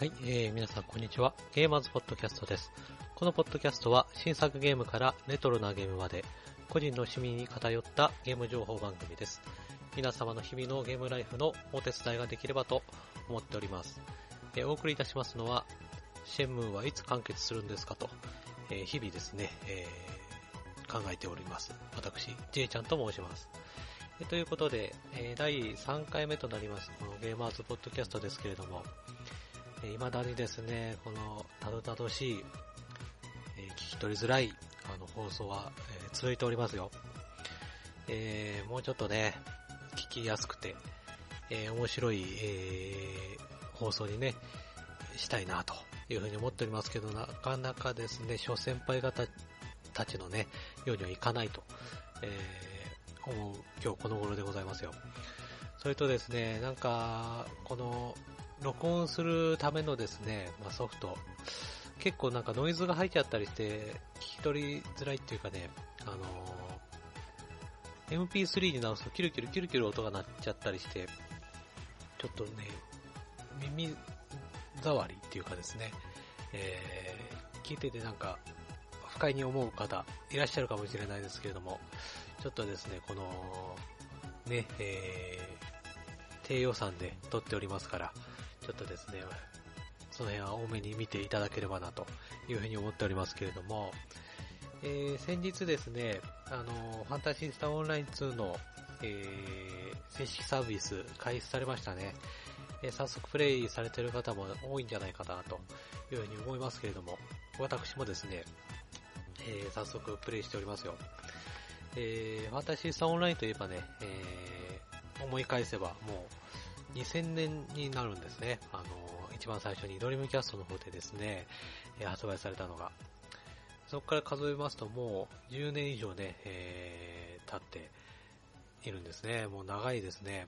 はい、えー、皆さんこんにちは。ゲーマーズポッドキャストです。このポッドキャストは新作ゲームからレトロなゲームまで個人の趣味に偏ったゲーム情報番組です。皆様の日々のゲームライフのお手伝いができればと思っております。えーお送りいたしますのは、シェンムーはいつ完結するんですかと、えー日々ですね、えー考えております。私、J ちゃんと申します。えということで、え第3回目となります、このゲーマーズポッドキャストですけれども、えー未だにですね、このたどたどしい、えー聞き取りづらいあの放送は、えー続いておりますよ。えーもうちょっとね、聞きやすくて、えー面白い、えー放送にね、したいなというふうに思っておりますけど、なかなかですね、諸先輩方たちのね、ようにはいかないと、えー思う今日この頃でございますよ。それとですね、なんか、この、録音するためのですね、まあ、ソフト、結構なんかノイズが入っちゃったりして、聞き取りづらいっていうかね、あのー MP3 に直すとキルキルキルキル音が鳴っちゃったりして、ちょっとね、耳障りっていうかですね、えー聞いててなんか、不快に思う方いらっしゃるかもしれないですけれども、ちょっとですね、この、ね、えー低予算で撮っておりますから、ょっとですね、その辺は多めに見ていただければなというふうに思っておりますけれども、えー先日ですね、あの、ファンタシースターオンライン2の、えー正式サービス開始されましたね。えー早速プレイされてる方も多いんじゃないかなというふうに思いますけれども、私もですね、えー早速プレイしておりますよ。えー、ファンタシースターオンラインといえばね、えー思い返せばもう2000年になるんですね。あの、一番最初にドリームキャストの方でですね、え発売されたのが。そこから数えますともう10年以上ね、えー経っているんですね。もう長いですね。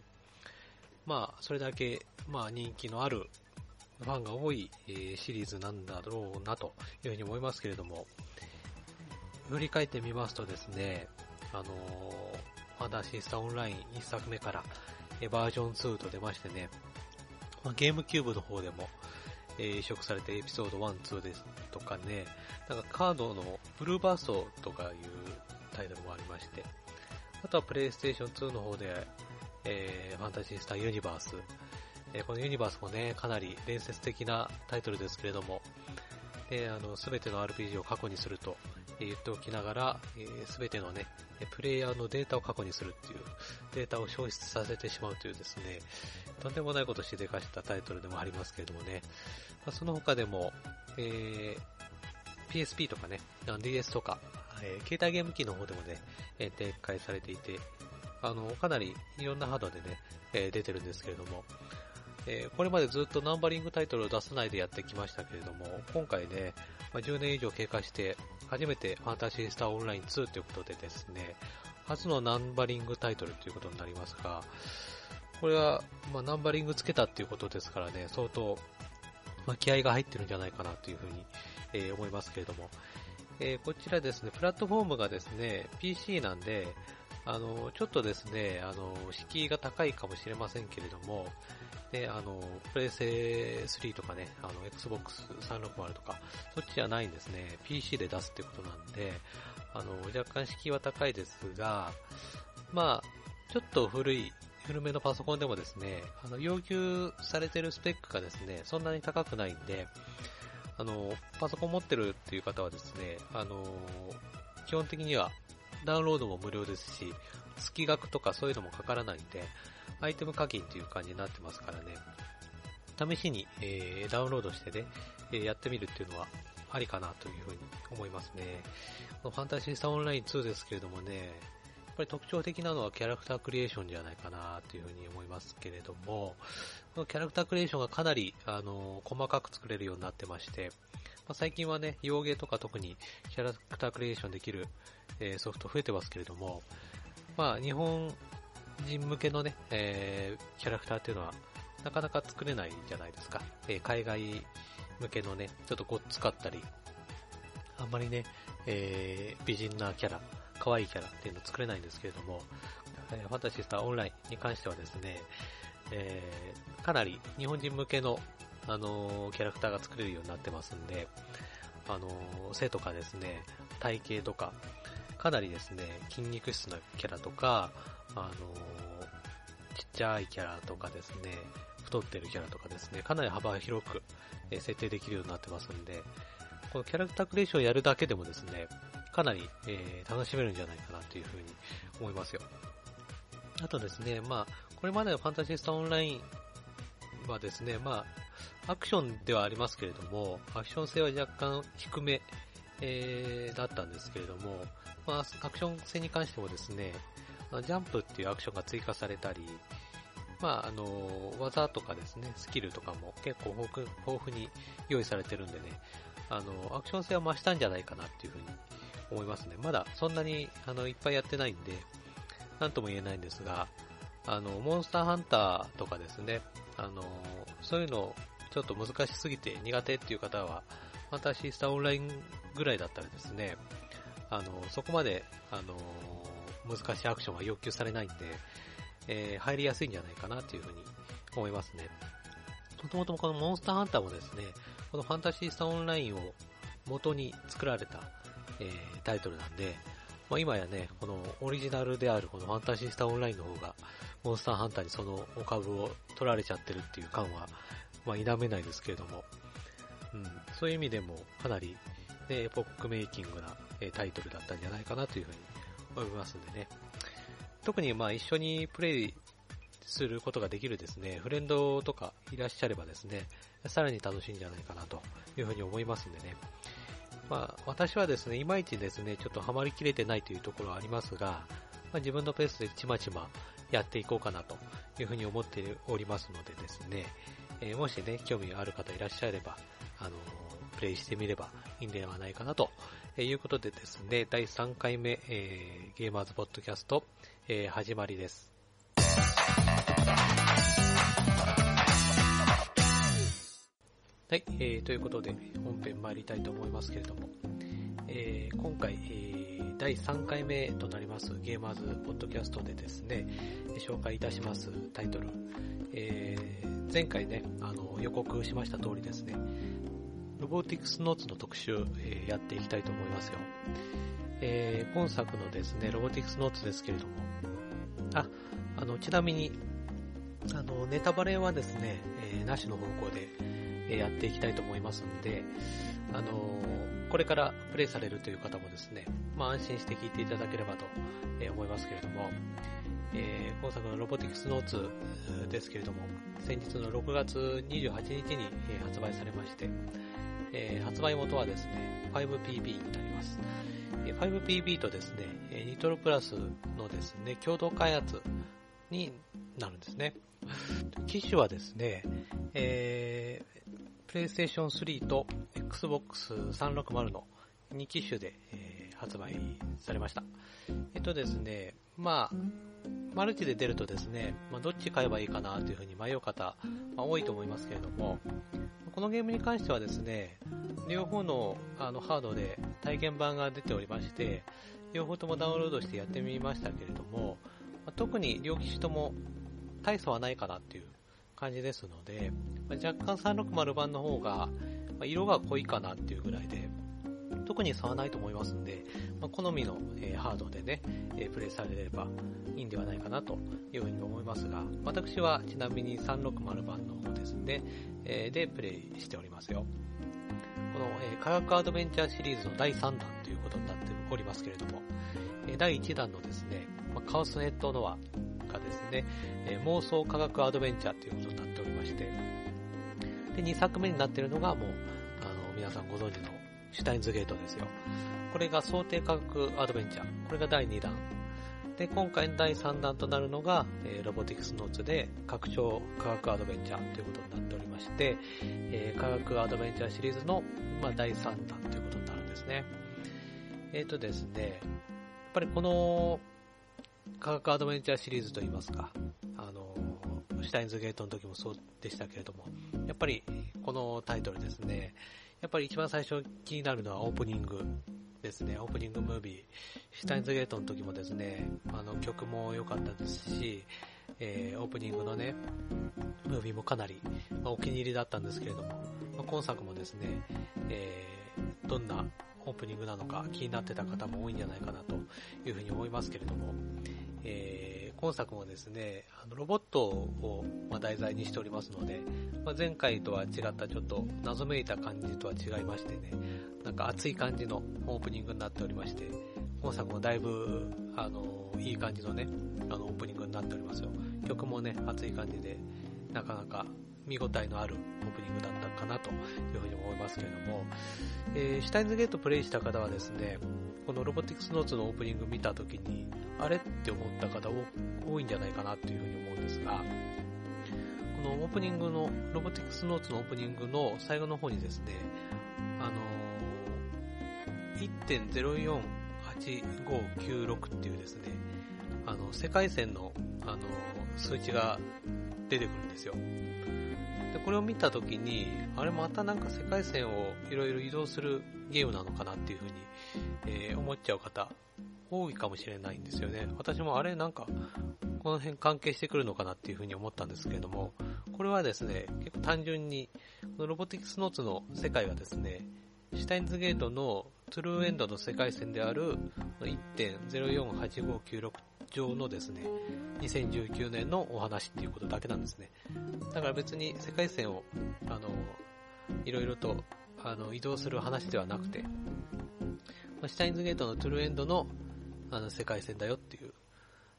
まあ、それだけ、まあ人気のあるファンが多い、えーシリーズなんだろうなというふうに思いますけれども、振り返ってみますとですね、あのーファンタシスターオンライン1作目から、えバージョン2と出ましてね、まあ、ゲームキューブの方でも、えー移植されてエピソード1、2ですとかね、なんかカードのブルーバーストとかいうタイトルもありまして、あとはプレイステーション2の方で、えーファンタジースターユニバース、えーこのユニバースもね、かなり伝説的なタイトルですけれども、で、あの、すべての RPG を過去にすると言っておきながら、すべてのね、プレイヤーのデータを過去にするっていう、データを消失させてしまうというですね、とんでもないことをしでかしたタイトルでもありますけれどもね、まあ、その他でも、えー PSP とかね、DS とか、えー携帯ゲーム機の方でもね、えー展開されていて、あの、かなりいろんなハードでね、えー出てるんですけれども、えーこれまでずっとナンバリングタイトルを出さないでやってきましたけれども、今回ね、まあ、10年以上経過して、初めてファンタジースターオンライン2ということでですね、初のナンバリングタイトルということになりますが、これは、まあ、ナンバリングつけたっていうことですからね、相当、まあ、気合が入ってるんじゃないかなというふうに、えー思いますけれども、えーこちらですね、プラットフォームがですね、PC なんで、あの、ちょっとですね、あの、敷居が高いかもしれませんけれども、で、あの、プレイス3とかね、あの、Xbox 360とか、そっちじゃないんですね。PC で出すってことなんで、あの、若干敷居は高いですが、まあ、ちょっと古い、古めのパソコンでもですね、あの、要求されてるスペックがですね、そんなに高くないんで、あの、パソコン持ってるっていう方はですね、あの、基本的にはダウンロードも無料ですし、月額とかそういうのもかからないんで、アイテム課金っていう感じになってますからね、試しに、えーダウンロードしてね、えーやってみるっていうのはありかなというふうに思いますね。このファンタジースタオンライン2ですけれどもね、やっぱり特徴的なのはキャラクタークリエーションじゃないかなというふうに思いますけれども、このキャラクタークリエーションがかなり、あの細かく作れるようになってまして、まあ、最近はね、洋芸とか特にキャラクタークリエーションできる、えーソフト増えてますけれども、まあ、日本人向けのね、えーキャラクターっていうのは、なかなか作れないじゃないですか。えー海外向けのね、ちょっとごっつかったり、あんまりね、えー美人なキャラ、可愛いキャラっていうの作れないんですけれども、えーファンタシースターオンラインに関してはですね、えーかなり日本人向けのあのキャラクターが作れるようになってますんで、あの背とかですね、体型とか、かなりですね、筋肉質なキャラとか、あのちっちゃいキャラとかですね、太ってるキャラとかですね、かなり幅広く、え設定できるようになってますんで、このキャラクタークリエーションをやるだけでもですね、かなり、えー、楽しめるんじゃないかなというふうに思いますよ。あとですね、まあ、これまでのファンタジスタオンラインはですね、まあ、アクションではありますけれども、アクション性は若干低め、えー、だったんですけれども、まあ、アクション性に関してもですね、ジャンプっていうアクションが追加されたり、まあ、あの、技とかですね、スキルとかも結構豊富に用意されてるんでね、あの、アクション性は増したんじゃないかなっていうふうに思いますね。まだそんなに、あの、いっぱいやってないんで、なんとも言えないんですが、あの、モンスターハンターとかですね、あの、そういうのちょっと難しすぎて苦手っていう方は、ファンタシースターオンラインぐらいだったらですね、あの、そこまで、あの、難しいアクションは要求されないんで、えー、入りやすいんじゃないかなというふうに思いますね。もともとこのモンスターハンターもですね、このファンタシースターオンラインを元に作られた、えー、タイトルなんで、まあ、今やね、このオリジナルであるこのファンタシースターオンラインの方が、モンスターハンターにそのお株を取られちゃってるっていう感は、まあ、否めないですけれども、うん、そういう意味でもかなり、ね、エポックメイキングな、えタイトルだったんじゃないかなというふうに思いますんでね。特にまあ一緒にプレイすることができるですね、フレンドとかいらっしゃればですね、さらに楽しいんじゃないかなというふうに思いますんでね。まあ、私はですね、いまいちですね、ちょっとハマりきれてないというところはありますが、まあ、自分のペースでちまちまやっていこうかなというふうに思っておりますのでですね、えー、もしね、興味がある方いらっしゃれば、あのー、プレイしてみればいいんではないかなということでですね、第3回目、えー、ゲーマーズポッドキャスト、えー、始まりです。はい、えー、ということで本編参りたいと思いますけれども、えー、今回、えー、第3回目となりますゲーマーズポッドキャストでですね、紹介いたしますタイトル、えー、前回ね、あの予告しました通りですね、ロボティクスノーツの特集、えー、やっていきたいと思いますよ。えー、今作のですね、ロボティクスノーツですけれども、あ、あの、ちなみに、あの、ネタバレはですね、えー、なしの方向で、え、やっていきたいと思いますんで、あの、これからプレイされるという方もですね、まあ安心して聞いていただければと、え思いますけれども、えー、今作のロボティクスノーツですけれども、先日の6月28日に、え発売されまして、えー、発売元はですね、5PB になります。え 5PB とですね、ニトロプラスのですね、共同開発になるんですね。機種はですね、えー、PlayStation 3と Xbox 360の2機種で、えー、発売されました。えっとですね、まあ、マルチで出るとですね、まあ、どっち買えばいいかなというふうに迷う方、まあ、多いと思いますけれども、このゲームに関してはですね、両方のあのハードで体験版が出ておりまして、両方ともダウンロードしてやってみましたけれども、ま特に両機種とも大差はないかなっていう感じですので、ま若干360版の方が色が濃いかなっていうぐらいで、特に差はないと思いますんで、まあ、好みの、えー、ハードでね、えー、プレイされればいいんではないかなというふうに思いますが、私はちなみに360版の方ですね、えー、でプレイしておりますよ。この、え科学アドベンチャーシリーズの第3弾ということになっておりますけれども、え第1弾のですね、まあ、カオスネットノアがですね、え妄想科学アドベンチャーということになっておりまして、で、2作目になっているのがもう、あの、皆さんご存知のシュタインズゲートですよ。これが想定科学アドベンチャー。これが第2弾。で、今回の第3弾となるのが、えー、ロボティクスノーツで拡張科学アドベンチャーということになっておりまして、えー、科学アドベンチャーシリーズの、まあ、第3弾ということになるんですね。えっ、ー、とですね、やっぱりこの科学アドベンチャーシリーズといいますか、あの、シュタインズゲートの時もそうでしたけれども、やっぱりこのタイトルですね、やっぱり一番最初気になるのはオープニングですね、オープニングムービー。シュタインズゲートの時もですね、あの曲も良かったですし、えー、オープニングのね、ムービーもかなり、まあ、お気に入りだったんですけれども、まあ、今作もですね、えー、どんなオープニングなのか気になってた方も多いんじゃないかなというふうに思いますけれども、えー、今作もですね、あのロボットを、ま題材にしておりますので、まあ、前回とは違ったちょっと謎めいた感じとは違いましてね、なんか熱い感じのオープニングになっておりまして、今作もだいぶ、あの、いい感じのね、あの、オープニングになっておりますよ。曲もね、熱い感じで、なかなか見応えのあるオープニングだったかなというふうに思いますけれども、えー、シュタインズゲートプレイした方はですね、このロボティクスノーツのオープニング見たときに、あれって思った方多いんじゃないかなというふうに思うんですが、このオープニングの、ロボティクスノーツのオープニングの最後の方にですね、あのー、1.048596っていうですね、あの、世界線の、あの、数値が出てくるんですよ。で、これを見たときに、あれまたなんか世界線をいろいろ移動するゲームなのかなっていうふうに、えー、思っちゃう方、多いかもしれないんですよね。私もあれなんか、この辺関係してくるのかなっていうふうに思ったんですけれども、これはですね、結構単純に、このロボティクスノーツの世界がですね、シュタインズゲートのトゥルーエンドの世界線である1.048596上のですね、2019年のお話っていうことだけなんですね。だから別に世界線を、あの、いろいろと、あの、移動する話ではなくて、まシュタインズゲートのトゥルーエンドの、あの、世界線だよっていう。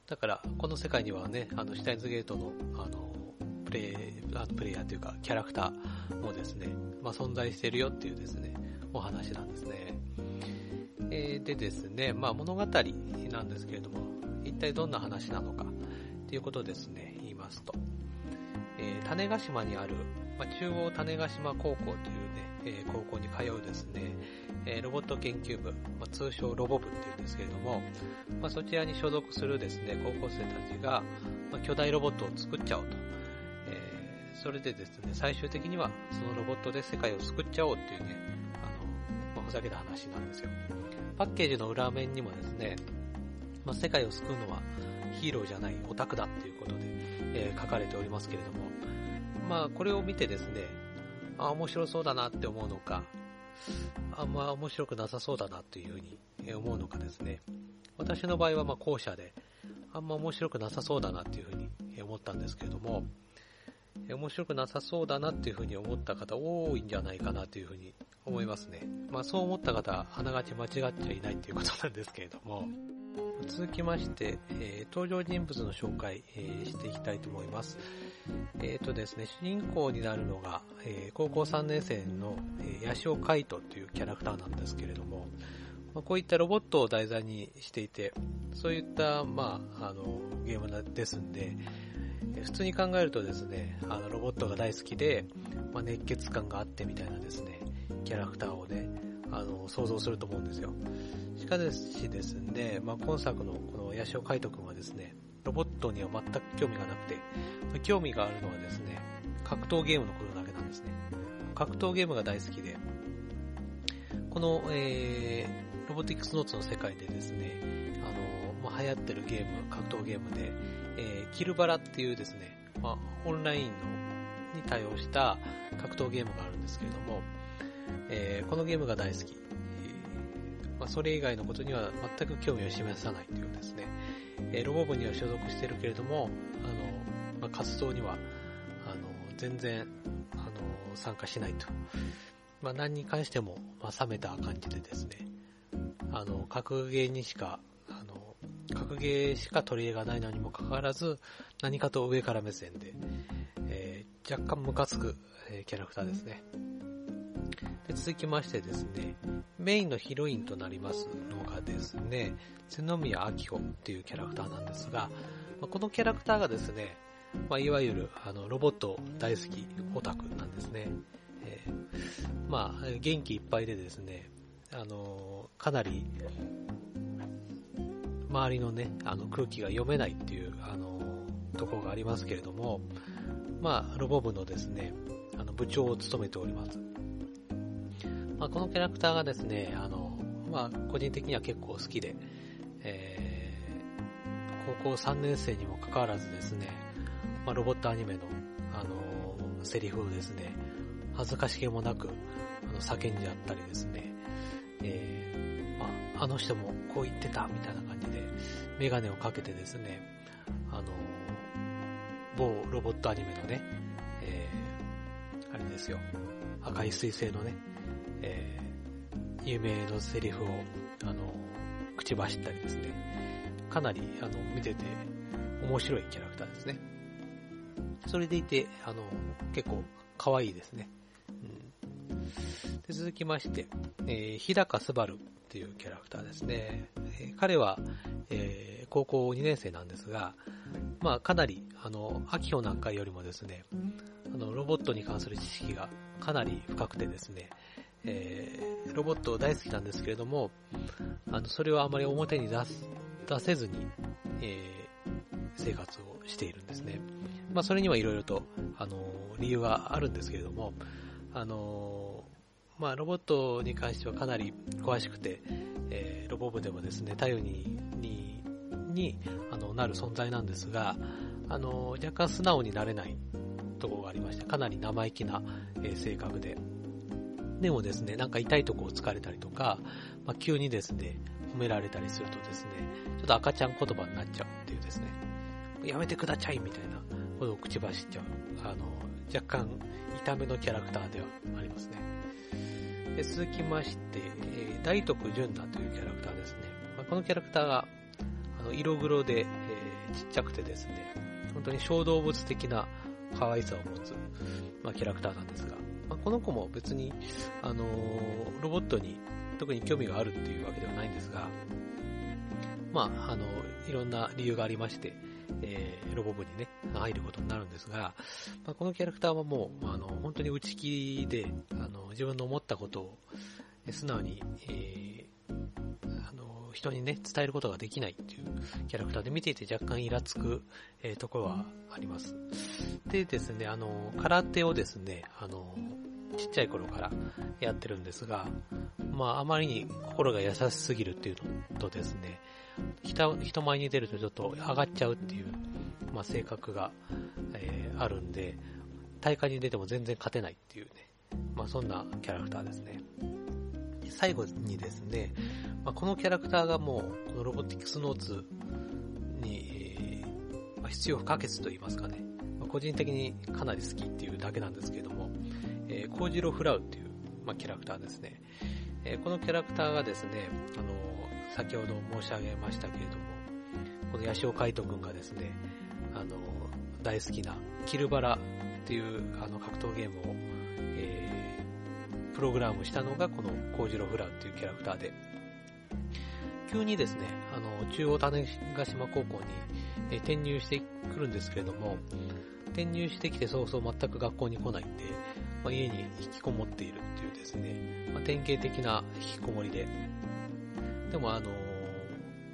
だから、この世界にはね、あの、シュタインズゲートの、あの、プレイ、あのプレイヤーというか、キャラクターもですね、まあ、存在してるよっていうですね、お話なんですね。えー、でですね、まあ、物語なんですけれども、一体どんな話なのか、ということですね、言いますと。えー、種子島にある、まあ、中央種子島高校というね、えー、高校に通うですね、え、ロボット研究部、ま、通称ロボ部っていうんですけれども、まあ、そちらに所属するですね、高校生たちが、まあ、巨大ロボットを作っちゃおうと。えー、それでですね、最終的にはそのロボットで世界を救っちゃおうっていうね、あの、まあ、ふざけた話なんですよ。パッケージの裏面にもですね、まあ、世界を救うのはヒーローじゃないオタクだっていうことで、え、書かれておりますけれども、まあ、これを見てですね、あ、面白そうだなって思うのか、あんま面白くなさそうだなというふうに思うのかですね。私の場合はまあ後者で、あんま面白くなさそうだなっていうふうに思ったんですけれども、面白くなさそうだなっていうふうに思った方多いんじゃないかなというふうに思いますね。まあそう思った方、あながち間違っちゃいないっていうことなんですけれども、続きまして、登場人物の紹介、していきたいと思います。えっ、ー、とですね、主人公になるのが、え高校3年生の、えー、八潮海斗というキャラクターなんですけれども、まあ、こういったロボットを題材にしていて、そういった、まあ、あの、ゲームですんで、普通に考えるとですね、あの、ロボットが大好きで、まあ、熱血感があってみたいなですね、キャラクターをね、あの、想像すると思うんですよ。しかしですね、まあ、今作のこの八潮海斗くんはですね、ロボットには全く興味がなくて、興味があるのはですね、格闘ゲームのことだけなんですね。格闘ゲームが大好きで、この、えー、ロボティックスノーツの世界でですね、あの、まあ、流行ってるゲーム、格闘ゲームで、えー、キルバラっていうですね、まあ、オンラインのに対応した格闘ゲームがあるんですけれども、えー、このゲームが大好き。まあ、それ以外のことには全く興味を示さないというですね、えー、ロボ部には所属してるけれども、あの、まあ、活動には、あの、全然、あの、参加しないと。まあ、何に関しても、まあ、冷めた感じでですね、あの、格ゲーにしか、あの、格ゲーしか取り柄がないのにもかかわらず、何かと上から目線で、えー、若干ムカつく、えー、キャラクターですね。で続きましてですね、メインのヒロインとなりますのがですね、瀬宮明穂っていうキャラクターなんですが、このキャラクターがですね、まあ、いわゆるあのロボット大好きオタクなんですね。えー、まあ、元気いっぱいでですね、あのかなり周りのね、あの空気が読めないっていう、あのところがありますけれども、まあ、ロボ部のですね、あの部長を務めております。まあ、このキャラクターがですね、あの、まあ、個人的には結構好きで、えー、高校3年生にもかかわらずですね、まあ、ロボットアニメの、あの、セリフをですね、恥ずかしげもなく、あの、叫んじゃったりですね、えー、まあ、あの人もこう言ってたみたいな感じで、メガネをかけてですね、あの、某ロボットアニメのね、えー、あれですよ、赤い彗星のね、えー、有名のセリフを、あの、口走ったりですね、かなり、あの、見てて面白いキャラクターですね。それでいて、あの、結構可愛いですね。うん、で続きまして、えー、日高すばるっていうキャラクターですね。えー、彼は、えー、高校2年生なんですが、まあ、かなり、あの、秋穂なんかよりもですね、あの、ロボットに関する知識がかなり深くてですね、えー、ロボット大好きなんですけれども、あの、それをあまり表に出す、出せずに、えー、生活をしているんですね。まあ、それにはいろいろと、あの、理由があるんですけれども、あの、まあ、ロボットに関してはかなり詳しくて、えー、ロボ部でもですね、頼りに、に、にあのなる存在なんですが、あの、若干素直になれないところがありまして、かなり生意気な、えー、性格で。でもですね、なんか痛いとこを突かれたりとか、まあ、急にですね、褒められたりするとですね、ちょっと赤ちゃん言葉になっちゃうっていうですね、やめてくださいみたいなことを口走っちゃう、あの、若干痛めのキャラクターではありますね。で続きまして、えー、大徳純奈というキャラクターですね。まあ、このキャラクターが、あの、色黒で、えー、ちっちゃくてですね、本当に小動物的な可愛さを持つ、まあ、キャラクターなんですが、まあ、この子も別に、あのー、ロボットに特に興味があるっていうわけではないんですが、まあ、あの、いろんな理由がありまして、えー、ロボ部にね、入ることになるんですが、まあ、このキャラクターはもう、あの、本当に内気で、あの、自分の思ったことを、素直に、えー、あの、人にね、伝えることができないっていうキャラクターで見ていて若干イラつく、えー、ところはあります。でですね、あの、空手をですね、あの、ちっちゃい頃からやってるんですが、まあ、あまりに心が優しすぎるっていうのとですね、人人前に出るとちょっと上がっちゃうっていう、まあ、性格が、えー、あるんで、大会に出ても全然勝てないっていうね、まあ、そんなキャラクターですね。最後にですね、まあ、このキャラクターがもう、このロボティクスノーツに、えー、まあ、必要不可欠と言いますかね、ま、個人的にかなり好きっていうだけなんですけども、えー、コージロフラウっていう、まあ、キャラクターですね。えー、このキャラクターがですね、あの先ほど申し上げましたけれども、この八潮海斗くんがですね、あの、大好きなキルバラっていうあの格闘ゲームを、えー、プログラムしたのがこのコージロフラウっていうキャラクターで、急にですね、あの、中央種子島高校に、え、転入してくるんですけれども、転入してきて早々全く学校に来ないんで、まあ、家に引きこもっているっていうですね、まあ、典型的な引きこもりで、でもあの、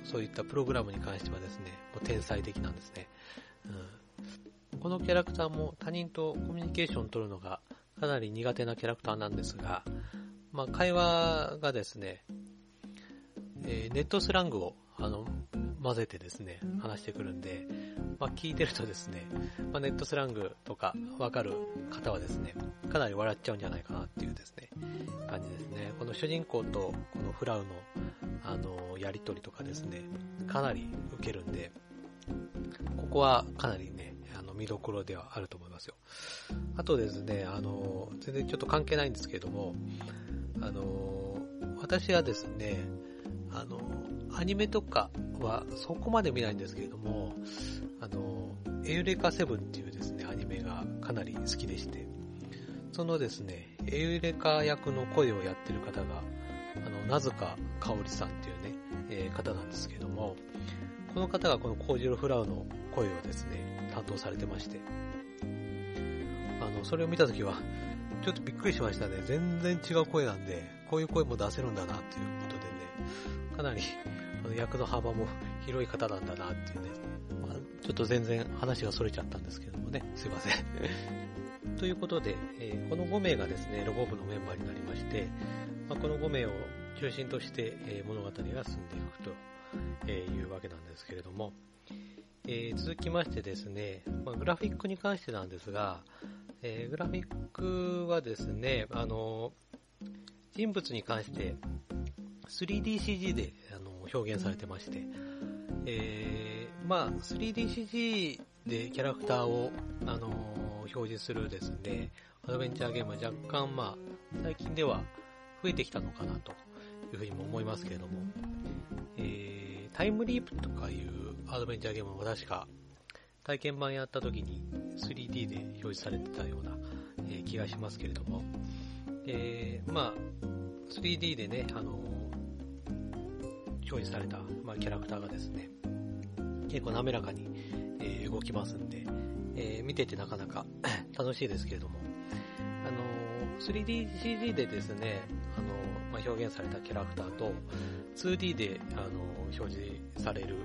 そういったプログラムに関してはですね、もう天才的なんですね。うん、このキャラクターも他人とコミュニケーションを取るのがかなり苦手なキャラクターなんですが、まあ、会話がですね、えー、ネットスラングをあの混ぜてですね、話してくるんで、まあ、聞いてるとですね、まあ、ネットスラングとかわかる方はですね、かなり笑っちゃうんじゃないかなっていうですね、感じですね。この主人公とこのフラウのあの、やりとりとかですね、かなり受けるんで、ここはかなりね、あの、見どころではあると思いますよ。あとですね、あの、全然ちょっと関係ないんですけれども、あの、私はですね、あの、アニメとかはそこまで見ないんですけれども、の、エウレカセブンっていうですね、アニメがかなり好きでして、そのですね、エウレカ役の声をやってる方が、あの、なずかかおりさんっていうね、えー、方なんですけども、この方がこのコージロフラウの声をですね、担当されてまして、あの、それを見たときは、ちょっとびっくりしましたね。全然違う声なんで、こういう声も出せるんだなっていうことでね、かなり役の幅も広い方なんだなっていうね、ちょっと全然話が逸れちゃったんですけどもね、すいません。ということで、えー、この5名がですね、ロボ部のメンバーになりまして、まあ、この5名を中心として、えー、物語が進んでいくとえいうわけなんですけれども、え、続きましてですね、まあ、グラフィックに関してなんですが、え、グラフィックはですね、あの、人物に関して 3DCG であの表現されてまして、えー、まあ 3DCG でキャラクターを、あの表示するですね、アドベンチャーゲームは若干まあ最近では増えてきたのかなというふうにも思いますけれども、えー、タイムリープとかいうアドベンチャーゲームも確か体験版やった時に 3D で表示されてたような、えー、気がしますけれども、えー、まあ 3D でね、あの表示された、まあ、キャラクターがですね、結構滑らかに、え、動きますんで、え、見ててなかなか 楽しいですけれども、あの 3DCG でですね、あのまあ、表現されたキャラクターと 2D で、あの表示される、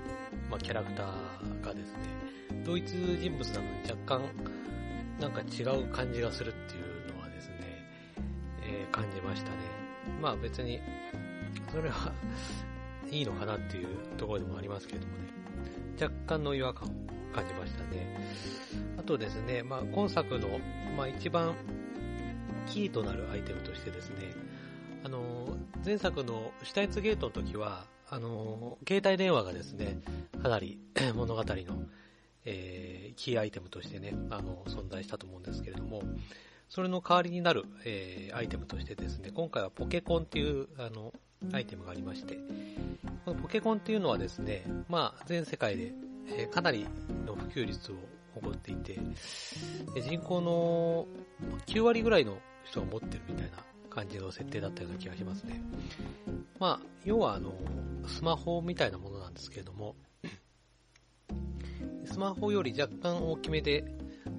まあ、キャラクターがですね、同一人物なのに若干なんか違う感じがするっていうのはですね、えー、感じましたね。まあ別に、それは いいのかなっていうところでもありますけれどもね、若干の違和感を感じましたね。あとですね、まあ今作の、まあ一番キーとなるアイテムとしてですね、あの、前作のシュタイツゲートの時は、あの、携帯電話がですね、かなり 物語の、えー、キーアイテムとしてね、あの、存在したと思うんですけれども、それの代わりになる、えー、アイテムとしてですね、今回はポケコンっていう、あの、アイテムがありまして、このポケコンっていうのはですね、まあ、全世界で、え、かなりの普及率を誇っていて、人口の9割ぐらいの人が持ってるみたいな感じの設定だったような気がしますね。まあ、要はあの、スマホみたいなものなんですけれども、スマホより若干大きめで、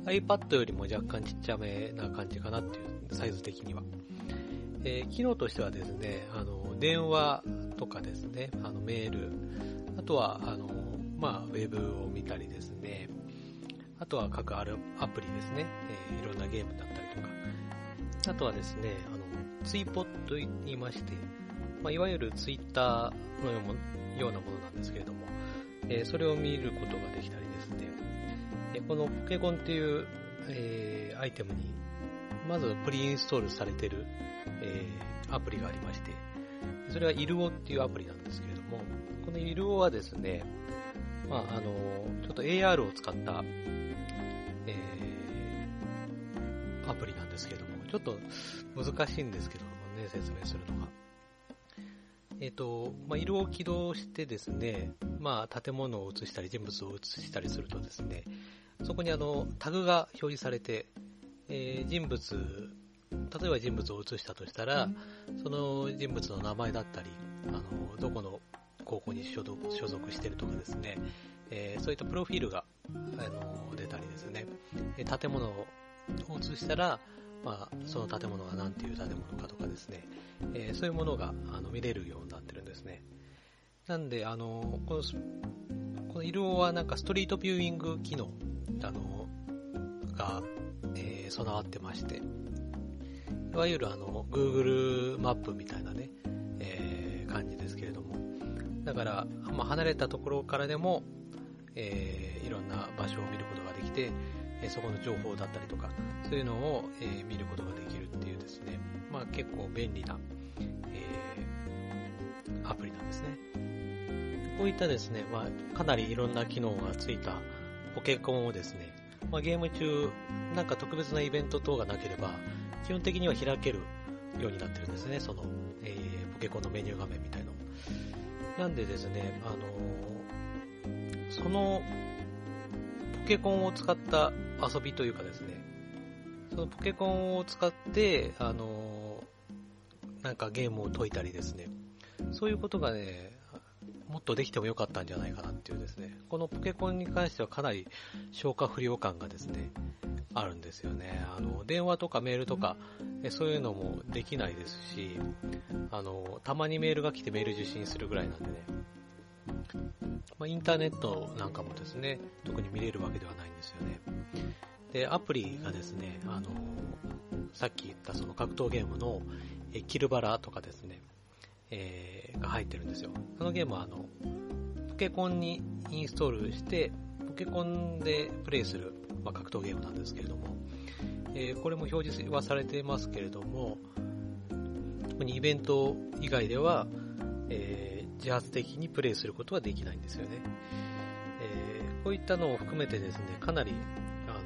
iPad よりも若干ちっちゃめな感じかなっていう、サイズ的には。えー、機能としてはですね、あの、電話とかですね、あの、メール、あとは、あの、まあ、ウェブを見たりですね、あとは各あるアプリですね、えー、いろんなゲームだったりとか、あとはですね、あの、ツイポと言いまして、まあ、いわゆるツイッターのようなものなんですけれども、えー、それを見ることができたりですね、えー、このポケコンっていう、えー、アイテムに、まずプリインストールされてる、え、アプリがありまして、それはイルオっていうアプリなんですけれども、このイルオはですね、まあ、あの、ちょっと AR を使った、えー、アプリなんですけれども、ちょっと難しいんですけどもね、説明するのが。えっ、ー、と、まあ、色を起動してですね、まあ、建物を映したり人物を映したりするとですね、そこにあの、タグが表示されて、えー、人物、例えば人物を映したとしたら、その人物の名前だったり、あの、どこの高校に所属してるとかですね、えー、そういったプロフィールが、あの、出たりですね、建物を映したら、まあ、その建物が何ていう建物かとかですね、えー、そういうものがあの見れるようになってるんですね。なんで、あの、この、この色はなんかストリートビューイング機能、あの、が、えー、備わってまして、いわゆるあの、Google マップみたいなね、えー、感じですけれども、だから、まあ、離れたところからでも、えー、いろんな場所を見ることができて、えそこの情報だったりとか、そういうのを、え見ることができるっていうですね、まあ結構便利な、えー、アプリなんですね。こういったですね、まあかなりいろんな機能がついたポケコンをですね、まあ、ゲーム中、なんか特別なイベント等がなければ、基本的には開けるようになってるんですね、その、えー、ポケコンのメニュー画面みたいななんでですね、あのー、その、ポケコンを使った遊びというかですね、そのポケコンを使って、あのー、なんかゲームを解いたりですね、そういうことがね、もっとできてもよかったんじゃないかなっていうですね、このポケコンに関してはかなり消化不良感がですね、あるんですよね。あの、電話とかメールとか、そういうのもできないですし、あの、たまにメールが来てメール受信するぐらいなんでね、まあ、インターネットなんかもですね、特に見れるわけではないんですよね。で、アプリがですね、あの、さっき言ったその格闘ゲームの、えキルバラとかですね、えー、が入ってるんですよ。そのゲームはあの、ポケコンにインストールして、ポケコンでプレイする、まあ、格闘ゲームなんですけれども、えー、これも表示はされていますけれども、特にイベント以外では、えー、自発的にプレイすることはできないんですよね。えー、こういったのを含めてですね、かなり、あの、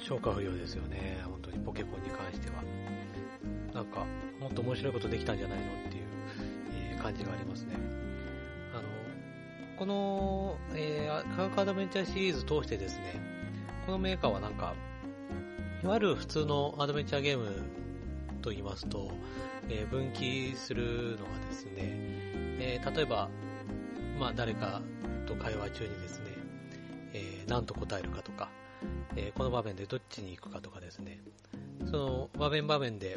消化不良ですよね。本当にポケコンに関しては。なんか、もっと面白いことできたんじゃないのっていう、え、感じがありますね。この、えー、科学アドベンチャーシリーズ通してですね、このメーカーはなんか、いわゆる普通のアドベンチャーゲームと言いますと、えー、分岐するのがですね、えー、例えば、まあ誰かと会話中にですね、え、何と答えるかとか、え、この場面でどっちに行くかとかですね、その場面場面で、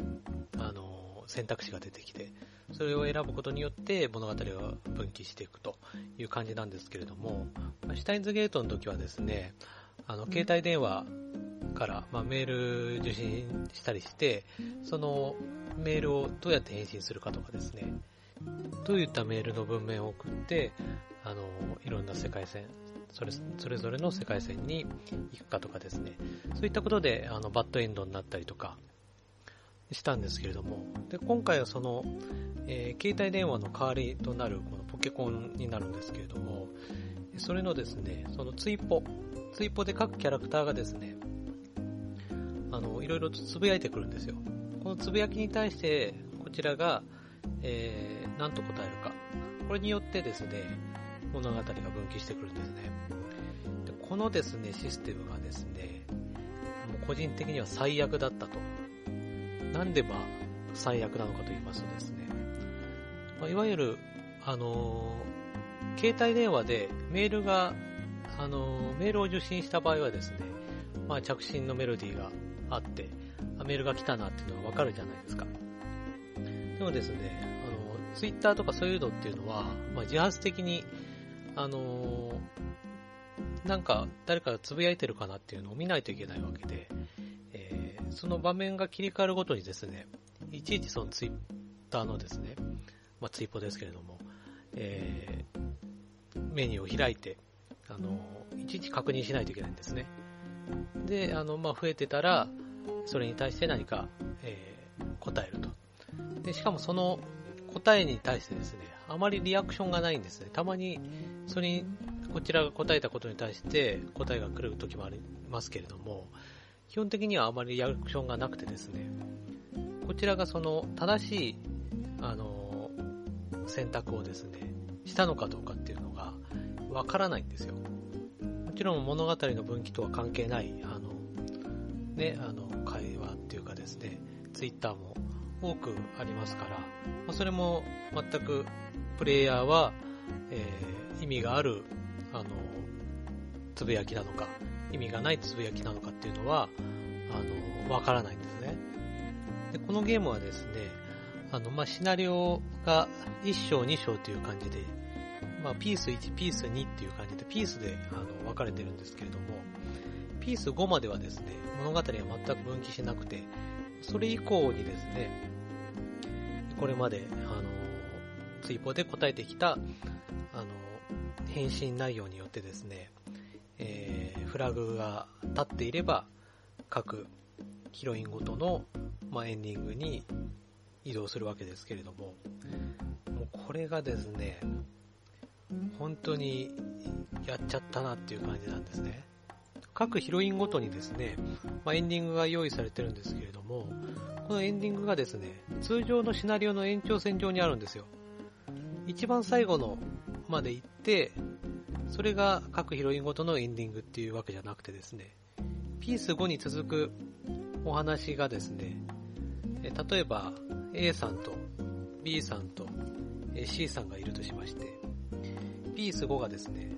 あの、選択肢が出てきて、それを選ぶことによって物語を分岐していくという感じなんですけれども、シュタインズゲートの時はですね、あの、携帯電話から、まあ、メール受信したりして、そのメールをどうやって返信するかとかですね、どういったメールの文面を送って、あの、いろんな世界線、それそれぞれの世界線に行くかとかですね、そういったことであのバッドエンドになったりとかしたんですけれども、で今回はその、えー、携帯電話の代わりとなるこのポケコンになるんですけれども、それのですね、そのツイポ、ツイポで各キャラクターがですね、あの、いろいろとつぶやいてくるんですよ。このつぶやきに対して、こちらが、えー、何と答えるか。これによってですね、物語が分岐してくるんですね。でこのですね、システムがですね、もう個人的には最悪だったと。なんでまあ、最悪なのかと言いますとですね、まあ、いわゆる、あのー、携帯電話でメールが、あのー、メールを受信した場合はですね、まあ、着信のメロディーがあって、メールが来たなっていうのがわかるじゃないですか。でもですね、あの、ツイッターとかそういうのっていうのは、まあ、自発的に、あのー、なんか誰かがつぶやいてるかなっていうのを見ないといけないわけで、その場面が切り替わるごとにですね、いちいちそのツイッターのですね、まあ、ツイポですけれども、えー、メニューを開いて、あのいちいち確認しないといけないんですね。で、あの、まあ、増えてたら、それに対して何か、えー、答えると。で、しかもその答えに対してですね、あまりリアクションがないんですね。たまに、それに、こちらが答えたことに対して答えが来る時もありますけれども、基本的にはあまりリアクションがなくてですね、こちらがその正しい、あの、選択をですね、したのかどうかっていうのがわからないんですよ。もちろん物語の分岐とは関係ない、あの、ね、あの、会話っていうかですね、ツイッターも多くありますから、ま、それも全くプレイヤーは、えー、意味がある、あの、つぶやきなのか、意味がないつぶやきなのかっていうのは、あの、わからないんですね。で、このゲームはですね、あの、まあ、シナリオが1章2章という感じで、まあ、ピース1、ピース2っていう感じで、ピースであの分かれてるんですけれども、ピース5まではですね、物語は全く分岐しなくて、それ以降にですね、これまで、あの、追放で答えてきた、あの、返信内容によってですね、フラグが立っていれば、各ヒロインごとの、まあ、エンディングに移動するわけですけれども、もうこれがですね、本当にやっちゃったなっていう感じなんですね。各ヒロインごとにですね、まあ、エンディングが用意されてるんですけれども、このエンディングがですね、通常のシナリオの延長線上にあるんですよ。一番最後のまで行って、それが各ヒロインごとのエンディングっていうわけじゃなくてですね、ピース5に続くお話がですね、例えば A さんと B さんと C さんがいるとしまして、ピース5がですね、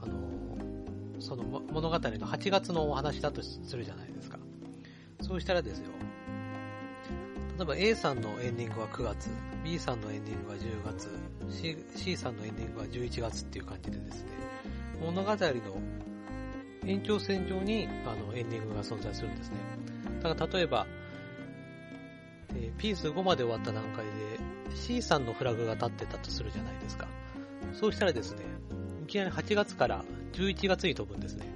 あの、その物語の8月のお話だとするじゃないですか。そうしたらですよ、例えば A さんのエンディングは9月、B さんのエンディングは10月、C, C さんのエンディングは11月っていう感じでですね、物語の延長線上にあのエンディングが存在するんですね。だから例えば、えー、ピース5まで終わった段階で C さんのフラグが立ってたとするじゃないですか。そうしたらですね、いきなり8月から11月に飛ぶんですね。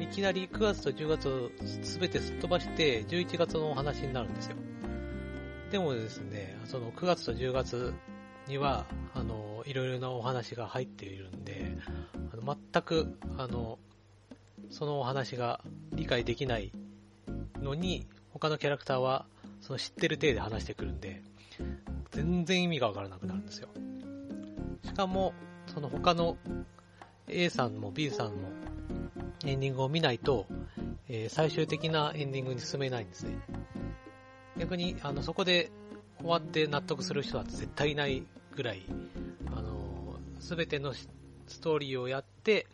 いきなり9月と10月を全てすっ飛ばして11月のお話になるんですよ。でもですね、その9月と10月には、あの、いろいろなお話が入っているんで、あの全く、あの、そのお話が理解できないのに、他のキャラクターは、その知ってる体で話してくるんで、全然意味がわからなくなるんですよ。しかも、その他の A さんも B さんもエンディングを見ないと、えー、最終的なエンディングに進めないんですね。逆に、あの、そこで終わって納得する人は絶対いないぐらい、あの、すべてのストーリーをやって、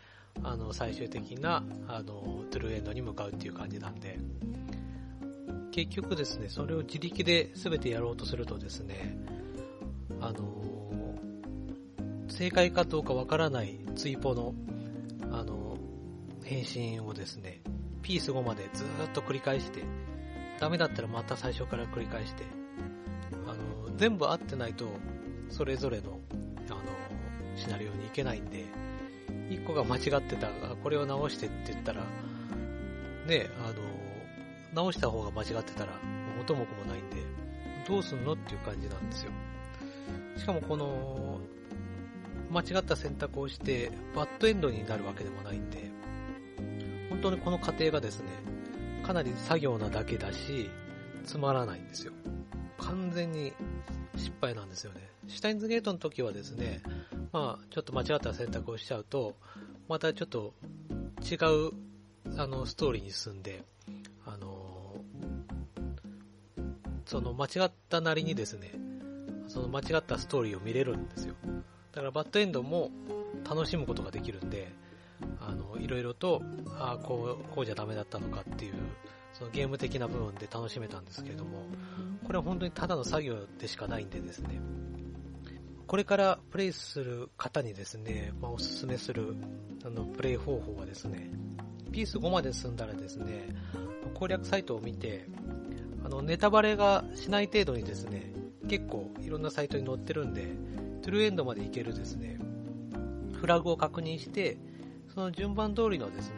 あの、最終的な、あの、トゥルーエンドに向かうっていう感じなんで、結局ですね、それを自力で全てやろうとするとですね、あの正解かどうかわからない追ポの、あの返信をですね、ピース5までずっと繰り返して、ダメだったらまた最初から繰り返して、あの全部合ってないと、それぞれの、あのシナリオに行けないんで、1個が間違ってた、これを直してって言ったら、ね、あの直した方が間違ってたら元も子もないんで、どうすんのっていう感じなんですよ。しかもこの、間違った選択をして、バッドエンドになるわけでもないんで、本当にこの過程がですね、かなり作業なだけだし、つまらないんですよ。完全に失敗なんですよね。シュタインズゲートの時はですね、まあ、ちょっと間違った選択をしちゃうと、またちょっと違う、あの、ストーリーに進んであの、その間違ったなりにですね、その間違ったストーリーを見れるんですよ。だからバッドエンドも楽しむことができるんで、あの、いろいろと、あ、こう、こうじゃダメだったのかっていう、そのゲーム的な部分で楽しめたんですけれども、これは本当にただの作業でしかないんでですね、これからプレイする方にですね、まあ、おすすめする、あの、プレイ方法はですね、ピース5まで進んだらですね、攻略サイトを見て、あの、ネタバレがしない程度にですね、結構いろんなサイトに載ってるんで、トゥルーエンドまで行けるですね、フラグを確認して、その順番通りのですね、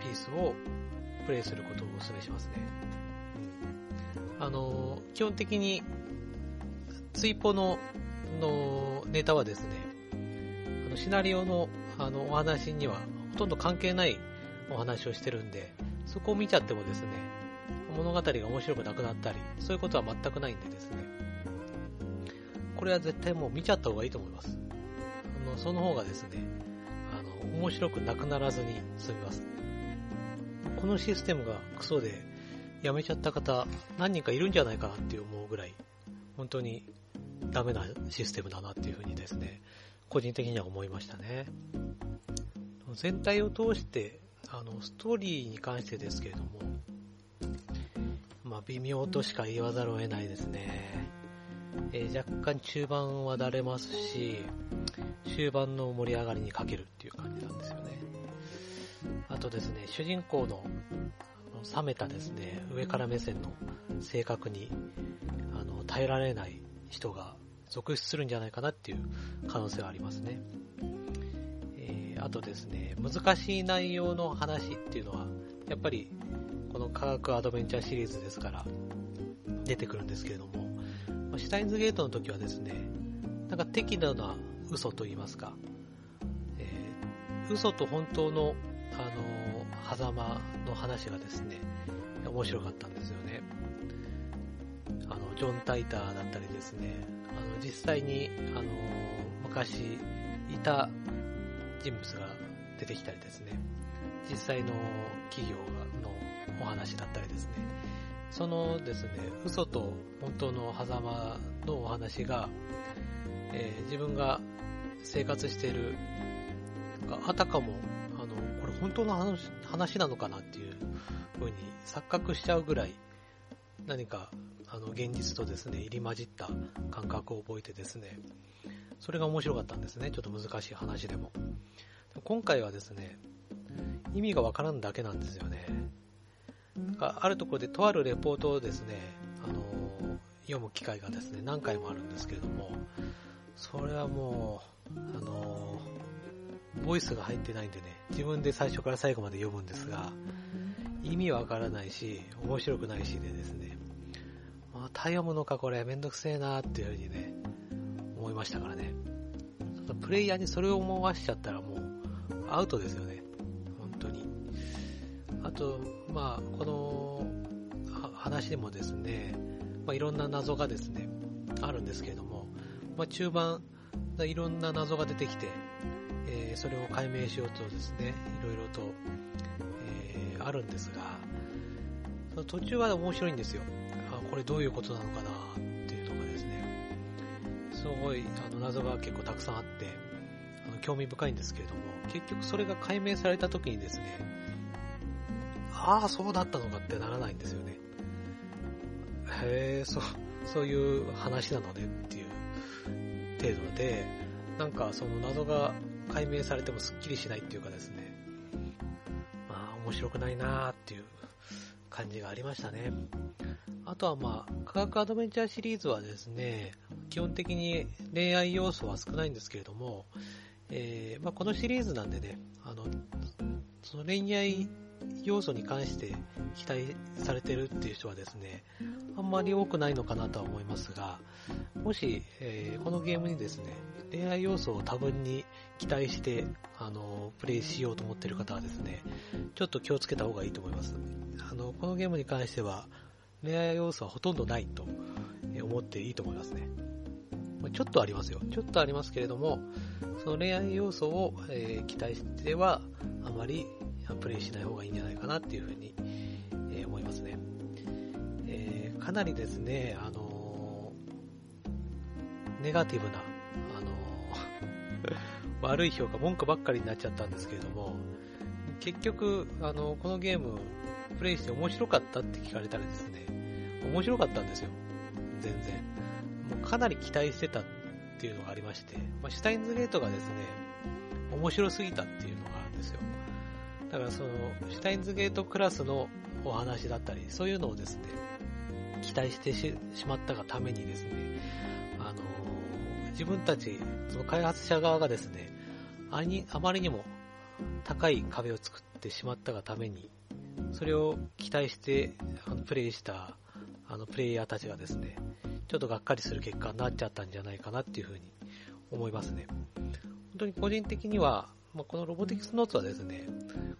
ピースをプレイすることをお勧めしますね。あの、基本的に、ツイポの、のネタはですね、あのシナリオのあのお話にはほとんど関係ないお話をしてるんで、そこを見ちゃってもですね、物語が面白くなくなったり、そういうことは全くないんでですね。これは絶対もう見ちゃった方がいいと思います。あのその方がですね、面白くなくならずに済みます。このシステムがクソでやめちゃった方、何人かいるんじゃないかなって思うぐらい、本当にダメなシステムだなっていうふうにですね、個人的には思いましたね。全体を通して、あの、ストーリーに関してですけれども、まあ、微妙としか言わざるを得ないですね。えー、若干中盤はだれますし、終盤の盛り上がりに欠けるっていう感じなんですよね。あとですね、主人公の冷めたですね、上から目線の性格にあの耐えられない人が続出するんじゃないかなっていう可能性はありますね。えー、あとですね、難しい内容の話っていうのは、やっぱりこの科学アドベンチャーシリーズですから、出てくるんですけれども、まシュタインズゲートの時はですね、なんか適度な嘘と言いますか、えー、嘘と本当の、あの、狭間の話がですね、面白かったんですよね。あの、ジョン・タイターだったりですね、あの、実際に、あの、昔いた人物が出てきたりですね、実際の企業のお話だったりですね、そのですね、嘘と本当の狭間のお話が、えー、自分が生活している、あたかも、あの、これ本当の話話なのかなっていう風に錯覚しちゃうぐらい、何か、あの、現実とですね、入り混じった感覚を覚えてですね、それが面白かったんですね。ちょっと難しい話でも。今回はですね、意味がわからんだけなんですよね。あるところでとあるレポートをですね、あの読む機会がですね、何回もあるんですけれども、それはもう、あのボイスが入ってないんでね、自分で最初から最後まで読むんですが、意味わからないし、面白くないしでですね、まあ、頼むのかこれめんどくせえなーっていうふうにね、思いましたからね。プレイヤーにそれを思わしちゃったらもう、アウトですよね。と、まあ、この話でもですね、まあ、いろんな謎がですね、あるんですけれども、まあ、中盤、いろんな謎が出てきて、えー、それを解明しようとですね、いろいろと、えー、あるんですが、その途中は面白いんですよ。あ、これどういうことなのかなっていうのがですね、すごいあの謎が結構たくさんあって、あの興味深いんですけれども、結局それが解明された時にですね、ああ、そうだったのかってならないんですよね。へえ、そう、そういう話なのねっていう程度で、なんかその謎が解明されてもスッキリしないっていうかですね、まあ面白くないなーっていう感じがありましたね。あとはまあ、科学アドベンチャーシリーズはですね、基本的に恋愛要素は少ないんですけれども、えー、まあ、このシリーズなんでね、あの、その恋愛要素に関して期待されてるっていう人はですね、あんまり多くないのかなとは思いますが、もし、えー、このゲームにですね、恋愛要素を多分に期待して、あの、プレイしようと思っている方はですね、ちょっと気をつけた方がいいと思います。あの、このゲームに関しては、恋愛要素はほとんどないと思っていいと思いますね。ちょっとありますよ。ちょっとありますけれども、その恋愛要素を、えー、期待しては、あまりプレイしない方がいいんじゃないかなっていうふうに、えー、思いますね。えー、かなりですね、あのネガティブな、あの 悪い評価、文句ばっかりになっちゃったんですけれども、結局、あのこのゲーム、プレイして面白かったって聞かれたらですね、面白かったんですよ。全然。もうかなり期待してたっていうのがありまして、まあ、シュタインズゲートがですね、面白すぎたっていうのがあるんですよ。だからその、シュタインズゲートクラスのお話だったり、そういうのをですね、期待してしまったがためにですね、あのー、自分たち、その開発者側がですね、あにあまりにも高い壁を作ってしまったがために、それを期待してあのプレイしたあのプレイヤーたちがですね、ちょっとがっかりする結果になっちゃったんじゃないかなっていうふうに思いますね。本当に個人的には、まあ、このロボティクスノーツはですね、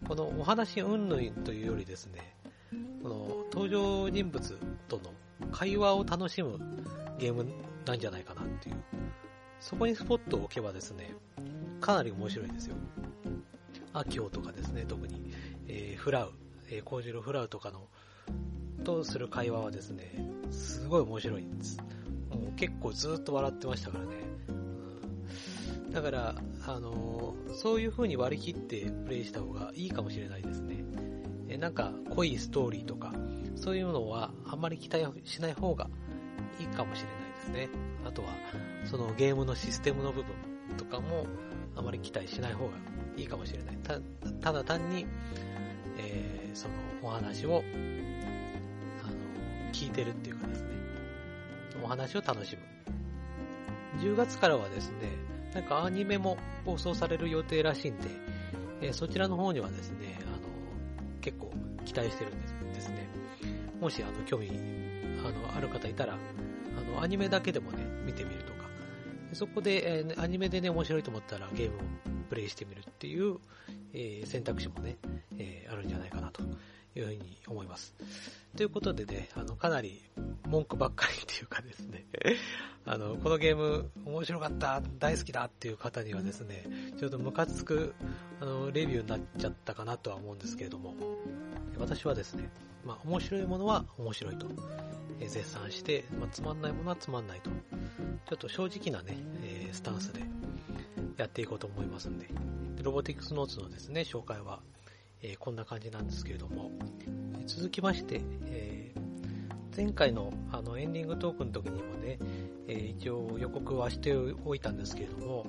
このお話云々というよりですね、この登場人物との会話を楽しむゲームなんじゃないかなっていう。そこにスポットを置けばですね、かなり面白いですよ。アキオとかですね、特に、えー、フラウ、えー、コージロフラウとかの、とする会話はですね、すごい面白いんです。もう結構ずっと笑ってましたからね。うん、だから、あの、そういう風に割り切ってプレイした方がいいかもしれないですね。えなんか濃いストーリーとか、そういうのはあんまり期待しない方がいいかもしれないですね。あとは、そのゲームのシステムの部分とかもあまり期待しない方がいいかもしれない。たただ単に、えー、そのお話を、あの、聞いてるっていうかですね、お話を楽しむ。10月からはですね、なんかアニメも放送される予定らしいんで、えー、そちらの方にはですね、あの、結構期待してるんですね。もし、あの、興味、あの、ある方いたら、あの、アニメだけでもね、見てみるとか、そこで、えー、アニメでね、面白いと思ったらゲームをプレイしてみるっていう、えー、選択肢もね、え、あるんじゃないかなというふうに思います。ということでね、あの、かなり文句ばっかりっていうかですね、あの、このゲーム面白かった、大好きだっていう方にはですね、ちょっとムカつく、あの、レビューになっちゃったかなとは思うんですけれども、私はですね、まあ、面白いものは面白いと、え絶賛して、まあ、つまんないものはつまんないと、ちょっと正直なね、えー、スタンスでやっていこうと思いますんで、ロボティクスノーツのですね、紹介は、えー、こんな感じなんですけれども、続きまして、え、前回のあのエンディングトークの時にもね、え一応予告はしておいたんですけれども、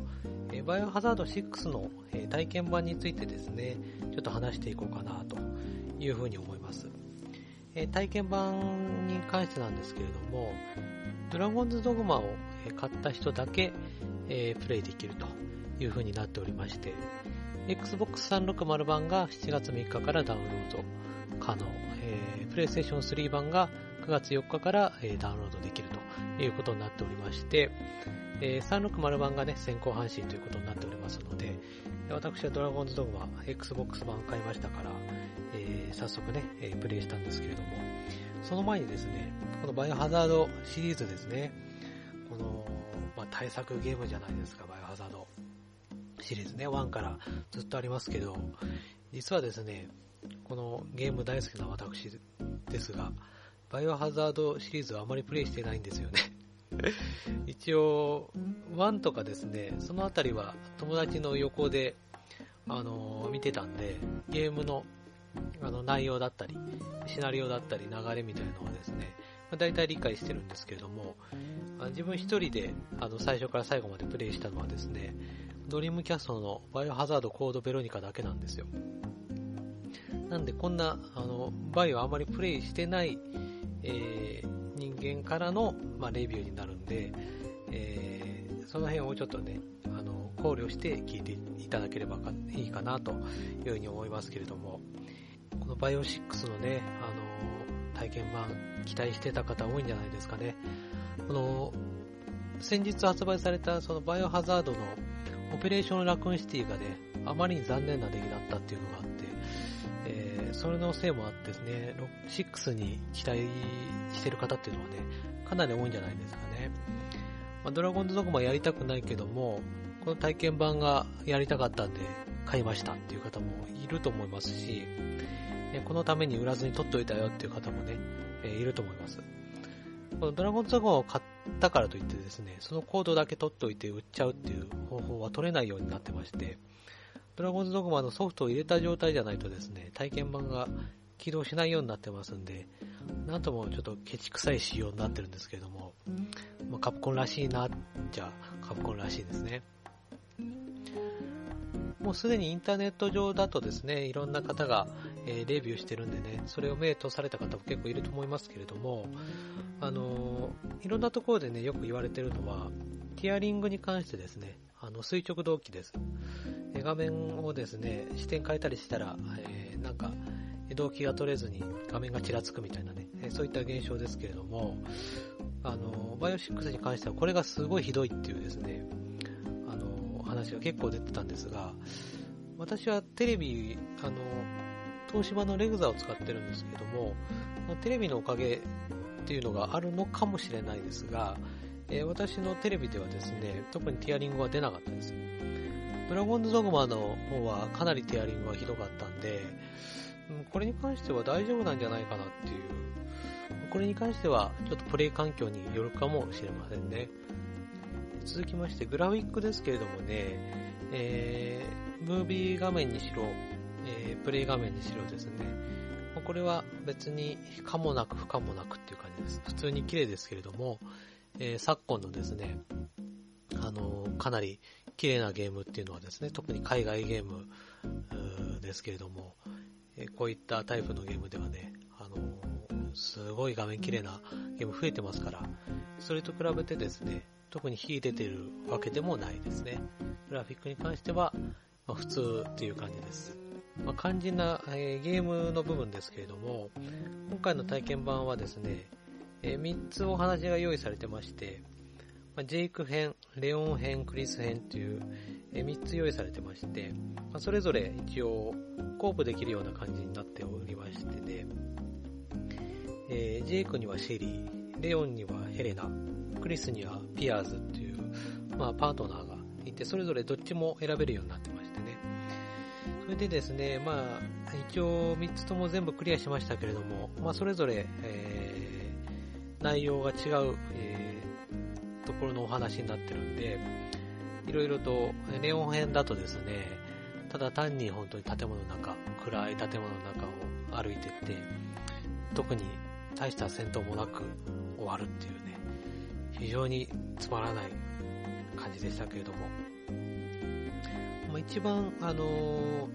えバイオハザード6の、え体験版についてですね、ちょっと話していこうかなというふうに思います。え体験版に関してなんですけれども、ドラゴンズドグマを買った人だけ、えプレイできるという風になっておりまして、Xbox 360版が7月3日からダウンロード可能、えー、PlayStation 3版が9月4日から、え、ダウンロードできるということになっておりまして、え、360版がね、先行配信ということになっておりますので、私はドラゴンズドグマ Xbox 版買いましたから、えー、早速ね、え、プレイしたんですけれども、その前にですね、このバイオハザードシリーズですね、この、まあ、対策ゲームじゃないですか、バイオハザードシリーズね、1からずっとありますけど、実はですね、このゲーム大好きな私ですが、バイオハザードシリーズはあまりプレイしてないんですよね 一応、1とかですね、そのあたりは友達の横で、あのー、見てたんで、ゲームのあの内容だったり、シナリオだったり、流れみたいなのはですね、まあ、大体理解してるんですけれども、あ自分一人であの最初から最後までプレイしたのはですね、ドリームキャストのバイオハザードコードベロニカだけなんですよ。なんでこんな、あの、バイオあまりプレイしてない、えー、人間からの、まあ、レビューになるんで、えー、その辺をちょっとね、あの、考慮して聞いていただければいいかなというふうに思いますけれども、このバイオ6のね、あの、体験版期待してた方多いんじゃないですかね。この、先日発売されたそのバイオハザードのオペレーションラクーンシティがね、あまりに残念な出来だったっていうのがあって、それのせいもあってですね、6に期待してる方っていうのはね、かなり多いんじゃないですかね。まあ、ドラゴンズドグマやりたくないけども、この体験版がやりたかったんで買いましたっていう方もいると思いますし、このために売らずに取っておいたよっていう方もね、いると思います。このドラゴンズドグマを買ったからといってですね、そのコードだけ取っておいて売っちゃうっていう方法は取れないようになってまして、ドラゴンズドグマのソフトを入れた状態じゃないとですね、体験版が起動しないようになってますんで、なんともちょっとケチくさい仕様になってるんですけれども、まあ、カプコンらしいな、じゃあカプコンらしいですね。もうすでにインターネット上だとですね、いろんな方が、え、レビューしてるんでね、それを目通された方も結構いると思いますけれども、あのー、いろんなところでね、よく言われてるのは、ティアリングに関してですね、あの垂直同期です。画面をですね、視点変えたりしたら、えー、なんか、動機が取れずに画面がちらつくみたいなね、えそういった現象ですけれども、あの、バイオ6に関してはこれがすごいひどいっていうですね、話が結構出てたんですが、私はテレビ、あの、東芝のレグザを使ってるんですけども、テレビのおかげっていうのがあるのかもしれないですが、えー、私のテレビではですね、特にティアリングは出なかったです。ドラゴンズドグマの方はかなりテアリングがひどかったんで、これに関しては大丈夫なんじゃないかなっていう、これに関してはちょっとプレイ環境によるかもしれませんね。続きまして、グラフィックですけれどもね、えー、ムービー画面にしろ、えー、プレイ画面にしろですね、これは別に可もなく不可もなくっていう感じです。普通に綺麗ですけれども、えー、昨今のですね、あのー、かなり綺麗なゲームっていうのはですね、特に海外ゲームですけれども、え、こういったタイプのゲームではね、あの、すごい画面綺麗なゲーム増えてますから、それと比べてですね、特に秀でてるわけでもないですね。グラフィックに関しては、まあ、普通っていう感じです。まあ、肝心な、えー、ゲームの部分ですけれども、今回の体験版はですね、えー、3つお話が用意されてまして、ま、ジェイク編、レオン編、クリス編という、え、3つ用意されてまして、ま、それぞれ一応コープできるような感じになっておりましてね、えー、ジェイクにはシェリー、レオンにはヘレナ、クリスにはピアーズっていう、まあ、パートナーがいて、それぞれどっちも選べるようになってましてね。それでですね、まあ、一応3つとも全部クリアしましたけれども、まあ、それぞれ、えー、内容が違う、えー、ころのお話になってるんで、いろいろと、ネオン編だとですね、ただ単に本当に建物の中、暗い建物の中を歩いてって、特に大した戦闘もなく終わるっていうね、非常につまらない感じでしたけれども、まあ、一番、あの、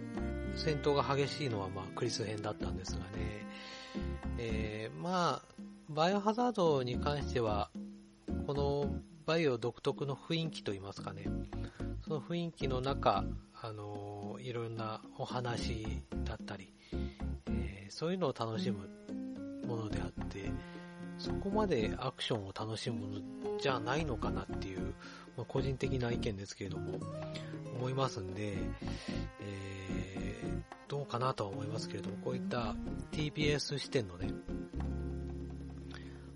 戦闘が激しいのは、ま、クリス編だったんですがね、えー、まあ、バイオハザードに関しては、このバイオ独特の雰囲気といいますかね、その雰囲気の中、あの、いろんなお話だったり、えー、そういうのを楽しむものであって、そこまでアクションを楽しむものじゃないのかなっていう、まあ、個人的な意見ですけれども、思いますんで、えー、どうかなとは思いますけれども、こういった TPS 視点のね、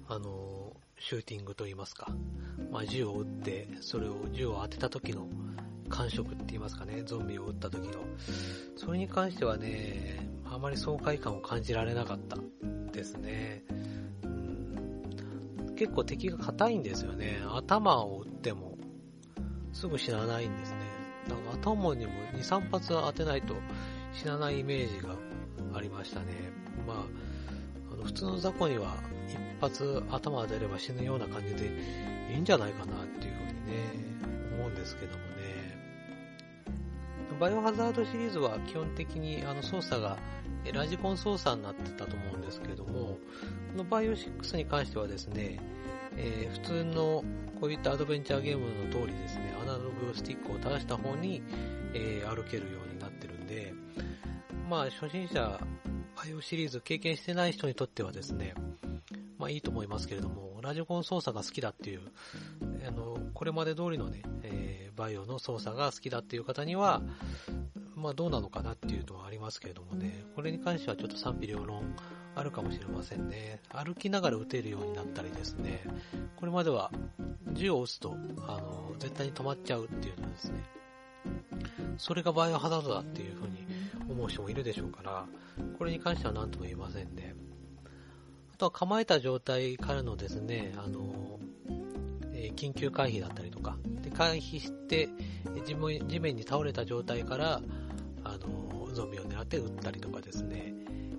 あの、シューティングといいますか、まあ、銃を撃って、それを銃を当てた時の感触って言いますかね、ゾンビを撃った時の。それに関してはね、あまり爽快感を感じられなかったですね。結構敵が硬いんですよね。頭を撃ってもすぐ死なないんですね。だか頭にも2、3発当てないと死なないイメージがありましたね。まあ、普通の雑魚には一発頭当てれば死ぬような感じでいいんじゃないかなっていうふうにね、思うんですけどもね。バイオハザードシリーズは基本的にあの操作がラジコン操作になってたと思うんですけども、このバイオ6に関してはですね、えー、普通のこういったアドベンチャーゲームの通りですね、アナログスティックを正した方に、えー、歩けるようになってるんで、まあ初心者、バイオシリーズ経験してない人にとってはですね、まあいいと思いますけれども、ラジコン操作が好きだっていう、あの、これまで通りのね、えー、バイオの操作が好きだっていう方には、まあどうなのかなっていうのはありますけれどもね、これに関してはちょっと賛否両論あるかもしれませんね。歩きながら撃てるようになったりですね、これまでは銃を撃つと、あの、絶対に止まっちゃうっていうのはですね、それがバイオハザードだっていう風に思う人もいるでしょうから、これに関しては何とも言えませんね。あとは構えた状態からのですね、あの、えー、緊急回避だったりとか、で回避して地面に倒れた状態から、あの、ゾンビを狙って撃ったりとかですね、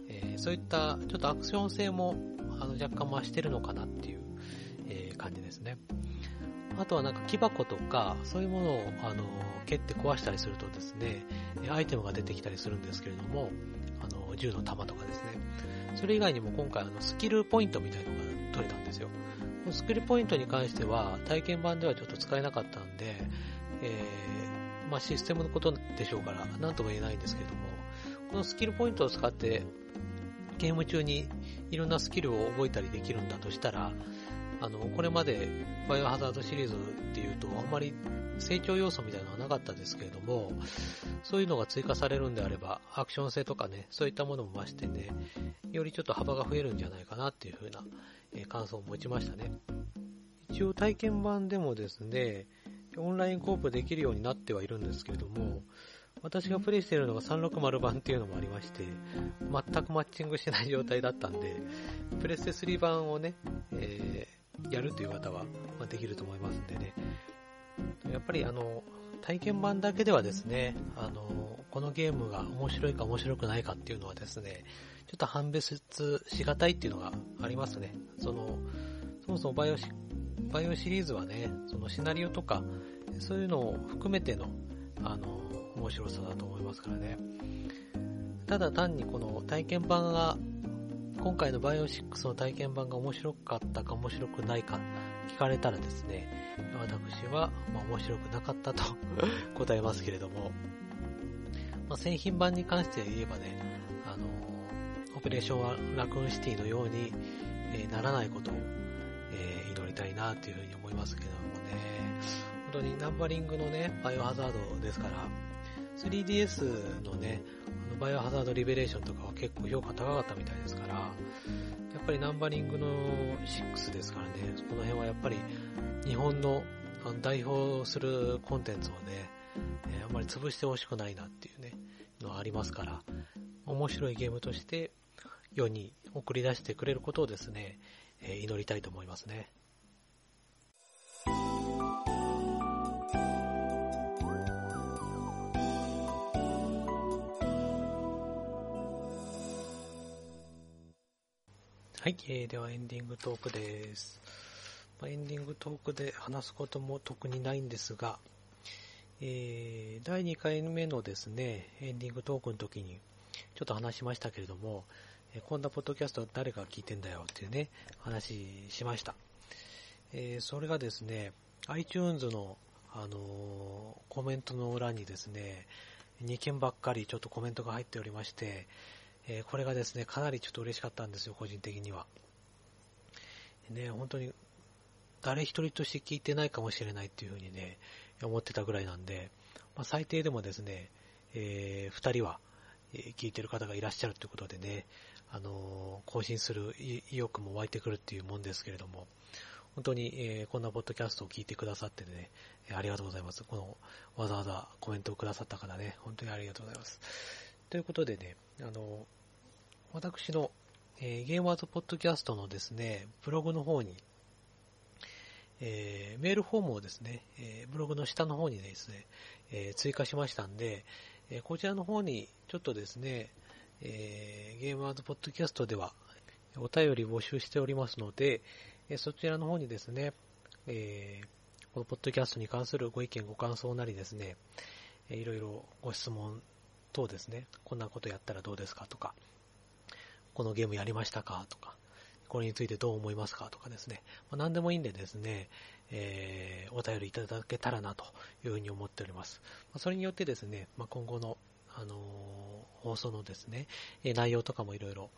えー、そういったちょっとアクション性もあの若干増してるのかなっていう、えー、感じですね。あとはなんか木箱とか、そういうものをあの蹴って壊したりするとですね、アイテムが出てきたりするんですけれども、あの銃の弾とかですね。それ以外にも今回あのスキルポイントみたいなのが取れたんですよ。スキルポイントに関しては体験版ではちょっと使えなかったんで、えー、まあ、システムのことでしょうから、なんとも言えないんですけれども、このスキルポイントを使って、ゲーム中にいろんなスキルを覚えたりできるんだとしたら、あの、これまでバイオハザードシリーズっていうと、あんまり成長要素みたいなのはなかったですけれども、そういうのが追加されるんであれば、アクション性とかね、そういったものも増してね、よりちょっと幅が増えるんじゃないかなっていう風な、え感想を持ちましたね。一応体験版でもですね、オンラインコープできるようになってはいるんですけれども、私がプレイしているのが360版っていうのもありまして、全くマッチングしない状態だったんで、プレステ3版をね、え、やるという方は、まできると思いますんでね。やっぱりあの、体験版だけではですね、あの、このゲームが面白いか面白くないかっていうのはですね、ちょっと判別しがたいっていうのがありますね。その、そもそもバイオシバイオシリーズはね、そのシナリオとか、そういうのを含めての、あの、面白さだと思いますからね。ただ単にこの体験版が、今回のバイオ6の体験版が面白かったか面白くないか聞かれたらですね、私は、まあ、面白くなかったと 答えますけれども、まあ、製品版に関して言えばね、あの、オペレーションラクーンシティのように、えー、ならないことをりたいなっていうふうに思いますけどもね、本当にナンバリングのね、バイオハザードですから、3DS のね、バイオハザードリベレーションとかは結構評価高かったみたいですから、やっぱりナンバリングの6ですからね、この辺はやっぱり日本の代表するコンテンツをね、えー、あんまり潰してほしくないなっていうね、のはありますから、面白いゲームとして世に送り出してくれることをですね、えー、祈りたいと思いますね。はい、えー、ではエンディングトークです。まあ、エンディングトークで話すことも特にないんですが、えー、第2回目のですね、エンディングトークの時にちょっと話しましたけれども、え、こんなポッドキャスト誰が聞いてんだよっていうね、話しました。えー、それがですね、iTunes の、あのー、コメントの裏にですね、2件ばっかりちょっとコメントが入っておりまして、えー、これがですね、かなりちょっと嬉しかったんですよ、個人的には。ね、本当に、誰一人として聞いてないかもしれないっていうふうにね、思ってたぐらいなんで、まあ、最低でもですね、えー、2人は、え聞いてる方がいらっしゃるということでね、あのー、更新する意欲も湧いてくるっていうもんですけれども、本当に、えー、こんなポッドキャストを聞いてくださってね、ありがとうございます。この、わざわざコメントをくださった方ね、本当にありがとうございます。ということでね、あの、私の、えー、ゲーマーズポッドキャストのですね、ブログの方に、えー、メールフォームをですね、えー、ブログの下の方にですね、え、追加しましたんで、えこちらの方にちょっとですね、えゲーマーズポッドキャストではお便り募集しておりますので、えそちらの方にですね、えこのポッドキャストに関するご意見ご感想なりですね、いろいろご質問等ですね、こんなことやったらどうですかとか、このゲームやりましたかとか、これについてどう思いますかとかですね、まあ、何でもいいんでですね、えー、お便りいただけたらなというふうに思っております。まあ、それによってですね、まあ、今後の、あのー、放送のですね、内容とかもいろいろ、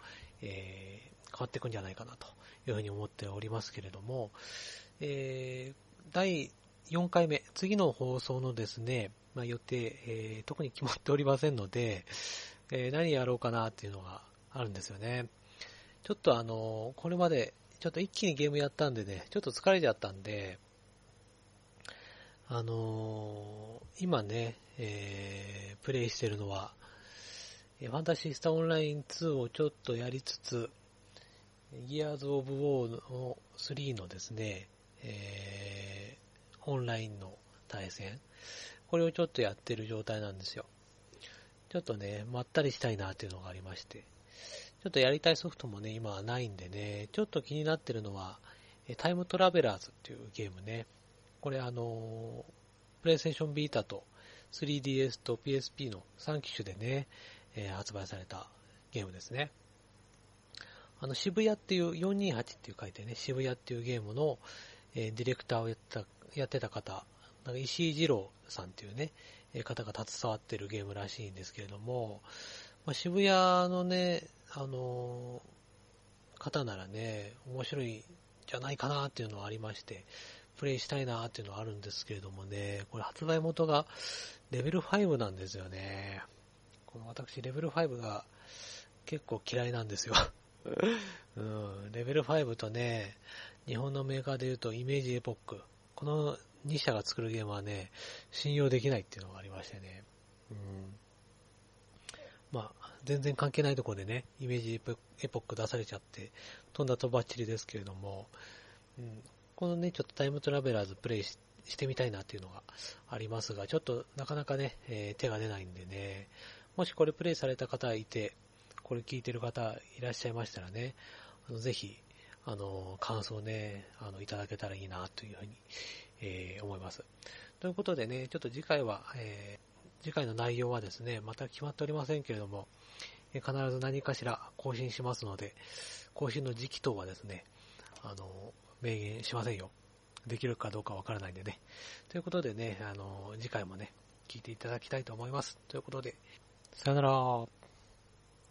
え、変わっていくんじゃないかなというふうに思っておりますけれども、えー、第4回目、次の放送のですね、まあ、予定、えー、特に決まっておりませんので、えー、何やろうかなっていうのがあるんですよね。ちょっとあの、これまで、ちょっと一気にゲームやったんでね、ちょっと疲れちゃったんで、あのー、今ね、えー、プレイしてるのは、ファンタシースターオンライン2をちょっとやりつつ、ギアーズ・オブ・ウォーの3のですね、え、オンラインの対戦、これをちょっとやってる状態なんですよ。ちょっとね、まったりしたいなっていうのがありまして、ちょっとやりたいソフトもね、今はないんでね、ちょっと気になってるのは、タイムトラベラーズっていうゲームね。これあの、プレイステーションビータと 3DS と PSP の3機種でね、えー、発売されたゲームですね。あの、渋谷っていう428っていう書いてね、渋谷っていうゲームの、えー、ディレクターをやったやってた方、なんか石井二郎さんっていうね、方が携わってるゲームらしいんですけれども、まあ、渋谷のね、あの方ならね、面白いんじゃないかなっていうのはありまして、プレイしたいなっていうのはあるんですけれどもね、これ発売元がレベル5なんですよね。この私、レベル5が結構嫌いなんですよ。うん、レベル5とね、日本のメーカーで言うとイメージエポック。この2社が作るゲームはね、信用できないっていうのがありましてね。うん、まあ、全然関係ないとこでね、イメージエポック出されちゃって、飛んだとばっちりですけれども、うん、このね、ちょっとタイムトラベラーズプレイしてみたいなっていうのがありますが、ちょっとなかなかね、えー、手が出ないんでね、もしこれプレイされた方いて、これ聞いてる方いらっしゃいましたらね、あのぜひ、あの、感想ね、あの、いただけたらいいなというふうに、えー、思います。ということでね、ちょっと次回は、えー、次回の内容はですね、また決まっておりませんけれども、え必ず何かしら更新しますので、更新の時期等はですね、あの、明言しませんよ。できるかどうかわからないんでね。ということでね、あの、次回もね、聞いていただきたいと思います。ということで、さよなら。